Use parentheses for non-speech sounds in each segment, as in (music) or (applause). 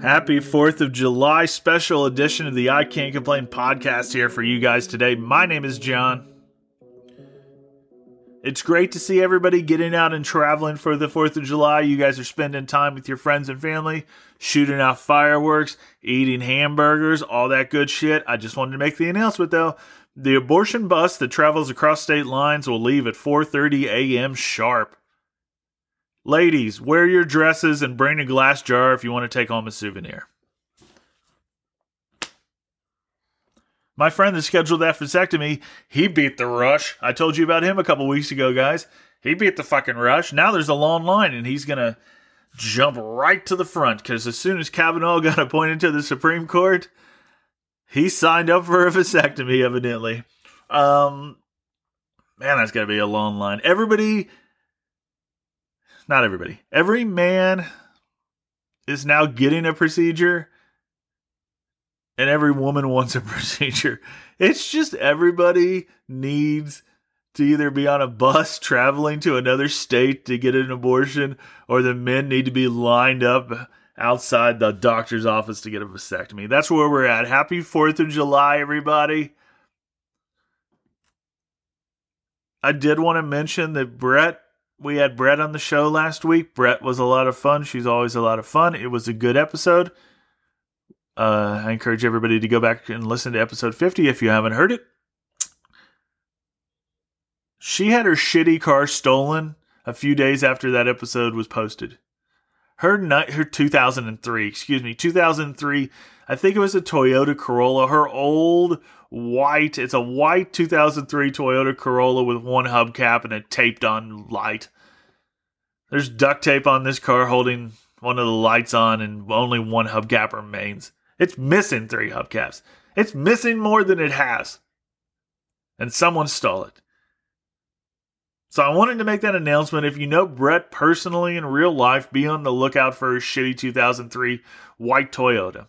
Happy 4th of July special edition of the I Can't Complain podcast here for you guys today. My name is John. It's great to see everybody getting out and traveling for the 4th of July. You guys are spending time with your friends and family, shooting out fireworks, eating hamburgers, all that good shit. I just wanted to make the announcement though. The abortion bus that travels across state lines will leave at 4:30 a.m. sharp. Ladies, wear your dresses and bring a glass jar if you want to take home a souvenir. My friend that scheduled that vasectomy, he beat the rush. I told you about him a couple weeks ago, guys. He beat the fucking rush. Now there's a long line, and he's gonna jump right to the front because as soon as Kavanaugh got appointed to the Supreme Court, he signed up for a vasectomy. Evidently, um, man, that's gotta be a long line. Everybody not everybody. Every man is now getting a procedure and every woman wants a (laughs) procedure. It's just everybody needs to either be on a bus traveling to another state to get an abortion or the men need to be lined up outside the doctor's office to get a vasectomy. That's where we're at. Happy 4th of July, everybody. I did want to mention that Brett we had Brett on the show last week. Brett was a lot of fun. She's always a lot of fun. It was a good episode. Uh, I encourage everybody to go back and listen to episode 50 if you haven't heard it. She had her shitty car stolen a few days after that episode was posted. Her her 2003, excuse me, 2003. I think it was a Toyota Corolla. Her old white. It's a white 2003 Toyota Corolla with one hubcap and a taped on light. There's duct tape on this car holding one of the lights on, and only one hubcap remains. It's missing three hubcaps. It's missing more than it has. And someone stole it. So I wanted to make that announcement. If you know Brett personally in real life, be on the lookout for a shitty 2003 white Toyota.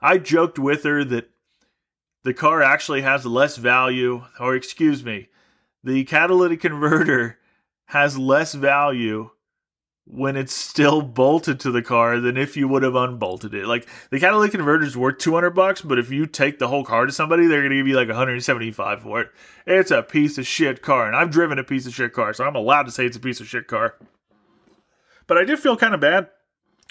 I joked with her that the car actually has less value, or excuse me, the catalytic converter has less value when it's still bolted to the car than if you would have unbolted it. Like the catalytic converter is worth 200 bucks, but if you take the whole car to somebody, they're going to give you like 175 for it. It's a piece of shit car, and I've driven a piece of shit car, so I'm allowed to say it's a piece of shit car. But I did feel kind of bad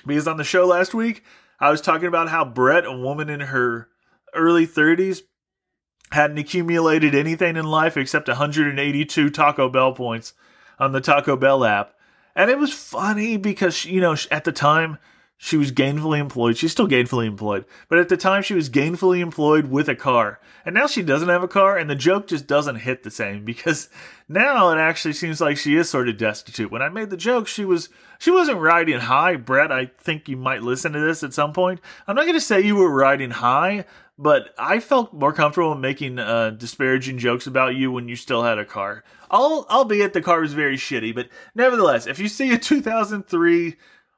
because on the show last week, I was talking about how Brett, a woman in her early 30s hadn't accumulated anything in life except 182 Taco Bell points on the Taco Bell app. And it was funny because, you know, at the time she was gainfully employed. She's still gainfully employed, but at the time she was gainfully employed with a car. And now she doesn't have a car, and the joke just doesn't hit the same (laughs) because now it actually seems like she is sort of destitute. When I made the joke, she was she wasn't riding high. Brett, I think you might listen to this at some point. I'm not going to say you were riding high, but I felt more comfortable making uh, disparaging jokes about you when you still had a car. Al- albeit the car was very shitty, but nevertheless, if you see a 2003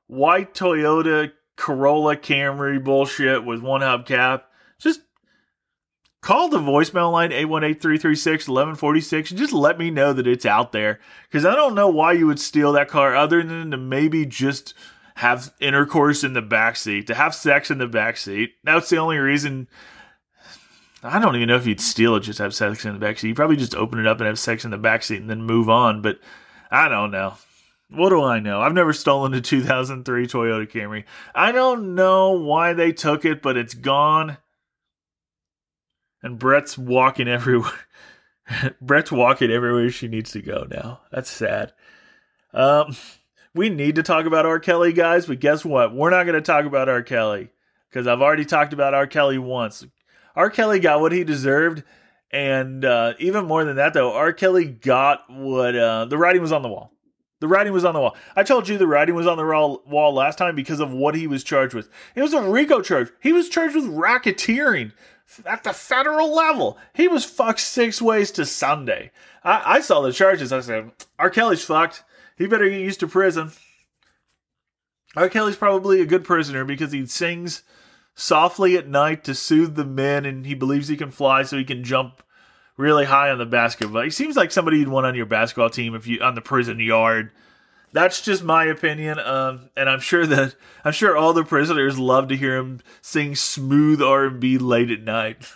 white Toyota Corolla Camry bullshit with one hubcap, just call the voicemail line 818-336-1146 and just let me know that it's out there because i don't know why you would steal that car other than to maybe just have intercourse in the back seat, to have sex in the back seat. That's the only reason. I don't even know if you'd steal it just have sex in the back seat. You probably just open it up and have sex in the back seat and then move on. But I don't know. What do I know? I've never stolen a 2003 Toyota Camry. I don't know why they took it, but it's gone. And Brett's walking everywhere. (laughs) Brett's walking everywhere she needs to go now. That's sad. Um, we need to talk about R. Kelly, guys, but guess what? We're not going to talk about R. Kelly because I've already talked about R. Kelly once. R. Kelly got what he deserved, and uh, even more than that, though, R. Kelly got what uh, the writing was on the wall. The writing was on the wall. I told you the writing was on the wall last time because of what he was charged with. It was a RICO charge. He was charged with racketeering at the federal level. He was fucked six ways to Sunday. I, I saw the charges. I said, R. Kelly's fucked. He better get used to prison. R. Kelly's probably a good prisoner because he sings softly at night to soothe the men and he believes he can fly so he can jump really high on the basketball. He seems like somebody you'd want on your basketball team if you on the prison yard. That's just my opinion, um, and I'm sure that I'm sure all the prisoners love to hear him sing smooth R&B late at night.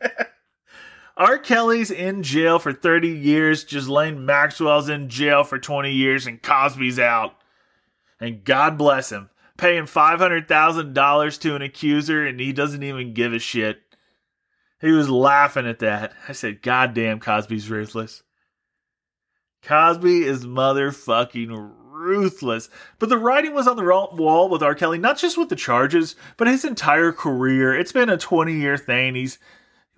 (laughs) R. Kelly's in jail for 30 years. Ghislaine Maxwell's in jail for 20 years, and Cosby's out. And God bless him, paying $500,000 to an accuser, and he doesn't even give a shit. He was laughing at that. I said, God damn, Cosby's ruthless. Cosby is motherfucking ruthless. But the writing was on the wall with R. Kelly, not just with the charges, but his entire career. It's been a 20 year thing. He's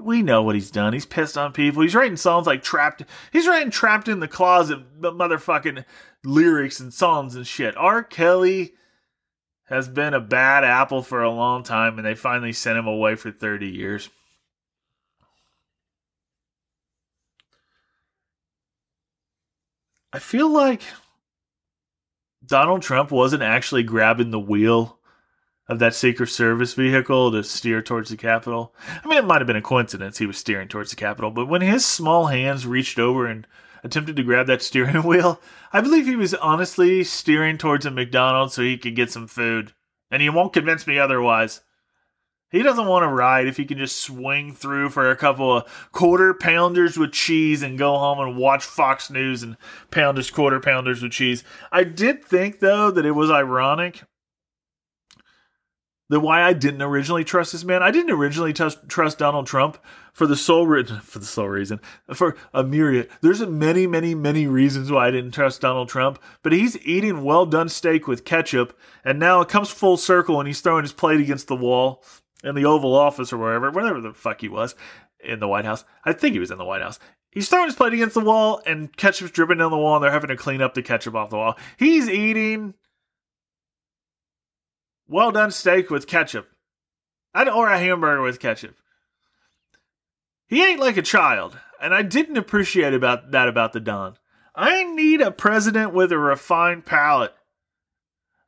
we know what he's done. He's pissed on people. He's writing songs like trapped. He's writing trapped in the closet, motherfucking lyrics and songs and shit. R. Kelly has been a bad apple for a long time, and they finally sent him away for 30 years. I feel like Donald Trump wasn't actually grabbing the wheel of that Secret Service vehicle to steer towards the Capitol. I mean, it might have been a coincidence he was steering towards the Capitol, but when his small hands reached over and attempted to grab that steering (laughs) wheel, I believe he was honestly steering towards a McDonald's so he could get some food. And he won't convince me otherwise. He doesn't want to ride if he can just swing through for a couple of quarter pounders with cheese and go home and watch Fox News and pound his quarter pounders with cheese. I did think, though, that it was ironic that why I didn't originally trust this man. I didn't originally t- trust Donald Trump for the sole re- (laughs) for the sole reason for a myriad. There's many, many, many reasons why I didn't trust Donald Trump. But he's eating well done steak with ketchup, and now it comes full circle, and he's throwing his plate against the wall in the Oval Office or wherever, wherever the fuck he was in the White House. I think he was in the White House. He's throwing his plate against the wall, and ketchup's dripping down the wall, and they're having to clean up the ketchup off the wall. He's eating well done steak with ketchup. Or a hamburger with ketchup. He ain't like a child, and I didn't appreciate about that about the Don. I need a president with a refined palate.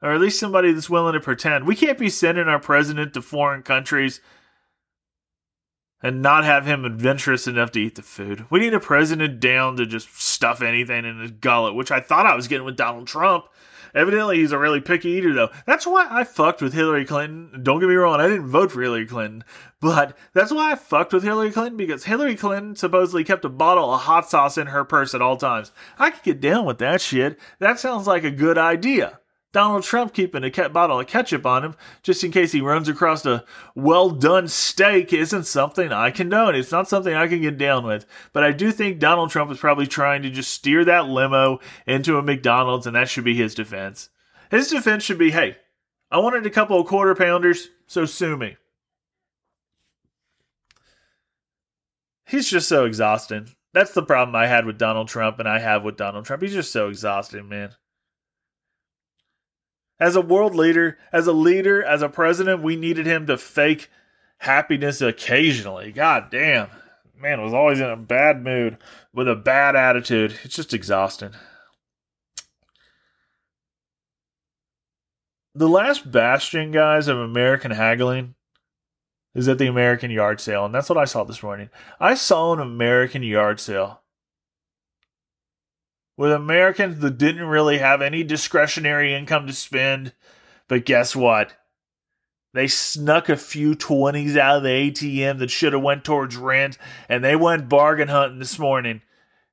Or at least somebody that's willing to pretend. We can't be sending our president to foreign countries and not have him adventurous enough to eat the food. We need a president down to just stuff anything in his gullet, which I thought I was getting with Donald Trump. Evidently, he's a really picky eater, though. That's why I fucked with Hillary Clinton. Don't get me wrong, I didn't vote for Hillary Clinton, but that's why I fucked with Hillary Clinton because Hillary Clinton supposedly kept a bottle of hot sauce in her purse at all times. I could get down with that shit. That sounds like a good idea. Donald Trump keeping a bottle of ketchup on him just in case he runs across a well done steak isn't something I condone. It's not something I can get down with. But I do think Donald Trump is probably trying to just steer that limo into a McDonald's, and that should be his defense. His defense should be hey, I wanted a couple of quarter pounders, so sue me. He's just so exhausting. That's the problem I had with Donald Trump, and I have with Donald Trump. He's just so exhausting, man. As a world leader, as a leader, as a president, we needed him to fake happiness occasionally. God damn. Man was always in a bad mood with a bad attitude. It's just exhausting. The last bastion, guys, of American haggling is at the American yard sale, and that's what I saw this morning. I saw an American yard sale with Americans that didn't really have any discretionary income to spend. But guess what? They snuck a few 20s out of the ATM that should have went towards rent and they went bargain hunting this morning.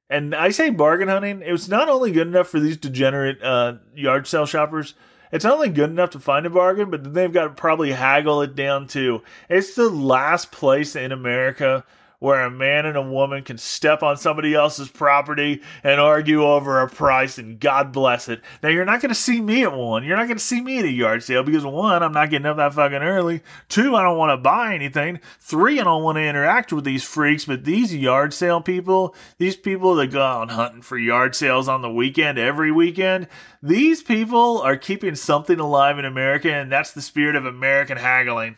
And I say bargain hunting, it was not only good enough for these degenerate uh, yard sale shoppers, it's not only good enough to find a bargain, but then they've got to probably haggle it down too. It's the last place in America where a man and a woman can step on somebody else's property and argue over a price and God bless it. Now you're not going to see me at one. You're not going to see me at a yard sale because one, I'm not getting up that fucking early. Two, I don't want to buy anything. Three, I don't want to interact with these freaks. But these yard sale people, these people that go out hunting for yard sales on the weekend every weekend, these people are keeping something alive in America, and that's the spirit of American haggling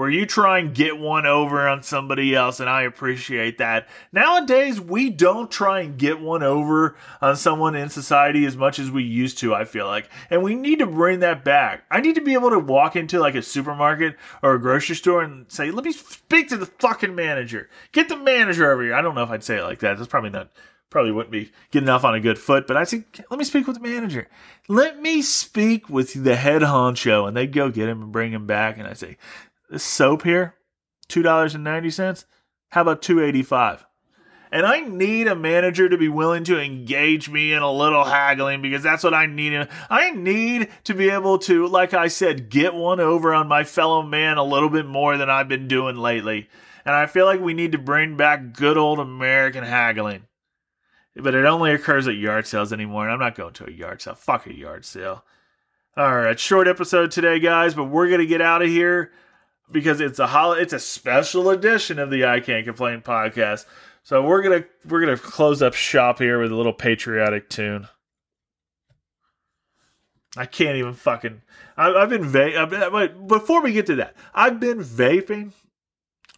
where you try and get one over on somebody else, and I appreciate that. Nowadays, we don't try and get one over on someone in society as much as we used to, I feel like. And we need to bring that back. I need to be able to walk into like a supermarket or a grocery store and say, let me speak to the fucking manager. Get the manager over here. I don't know if I'd say it like that. That's probably not probably wouldn't be getting off on a good foot. But I said, let me speak with the manager. Let me speak with the head honcho. And they'd go get him and bring him back. And I say, this soap here, $2.90. How about 285 and I need a manager to be willing to engage me in a little haggling because that's what I need. I need to be able to, like I said, get one over on my fellow man a little bit more than I've been doing lately. And I feel like we need to bring back good old American haggling. But it only occurs at yard sales anymore, and I'm not going to a yard sale. Fuck a yard sale. All right, short episode today, guys, but we're gonna get out of here because it's a hol- it's a special edition of the I Can't Complain podcast. So we're gonna we're gonna close up shop here with a little patriotic tune. I can't even fucking. I, have been vaping. Before we get to that, I've been vaping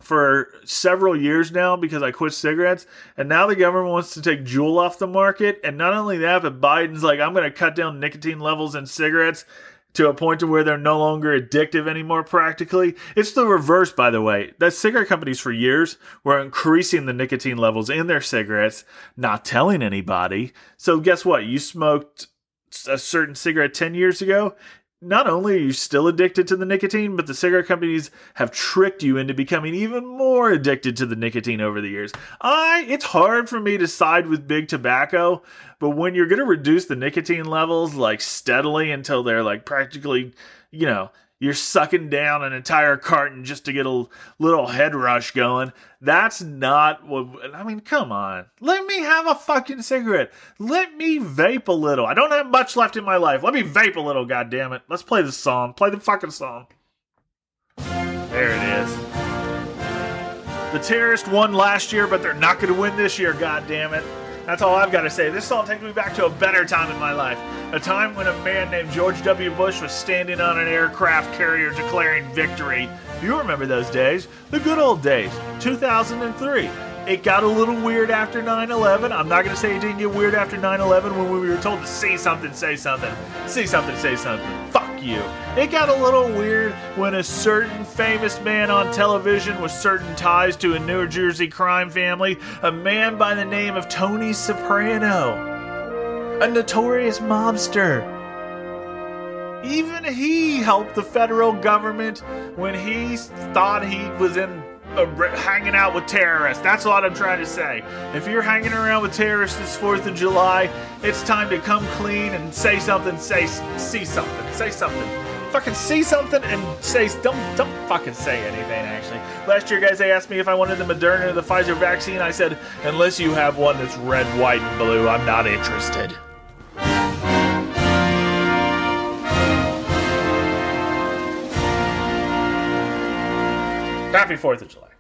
for several years now because I quit cigarettes, and now the government wants to take Juul off the market. And not only that, but Biden's like, I'm going to cut down nicotine levels in cigarettes to a point to where they're no longer addictive anymore practically. It's the reverse, by the way. The cigarette companies for years were increasing the nicotine levels in their cigarettes, not telling anybody. So guess what? You smoked a certain cigarette 10 years ago not only are you still addicted to the nicotine, but the cigarette companies have tricked you into becoming even more addicted to the nicotine over the years. I it's hard for me to side with big tobacco, but when you're going to reduce the nicotine levels like steadily until they're like practically, you know, you're sucking down an entire carton just to get a little head rush going. That's not what I mean. Come on, let me have a fucking cigarette. Let me vape a little. I don't have much left in my life. Let me vape a little. God damn it. Let's play the song. Play the fucking song. There it is. The terrorists won last year, but they're not going to win this year. God damn it. That's all I've got to say. This song takes me back to a better time in my life. A time when a man named George W. Bush was standing on an aircraft carrier declaring victory. You remember those days, the good old days, 2003. It got a little weird after 9 11. I'm not going to say it didn't get weird after 9 11 when we were told to say something, say something. Say something, say something. Fuck you. It got a little weird when a certain famous man on television with certain ties to a New Jersey crime family, a man by the name of Tony Soprano, a notorious mobster. Even he helped the federal government when he thought he was in hanging out with terrorists. That's what I'm trying to say. If you're hanging around with terrorists this 4th of July, it's time to come clean and say something, say see something, say something. Fucking see something and say don't don't fucking say anything actually. Last year guys they asked me if I wanted the Moderna or the Pfizer vaccine. I said, unless you have one that's red, white, and blue, I'm not interested. Happy 4th of July.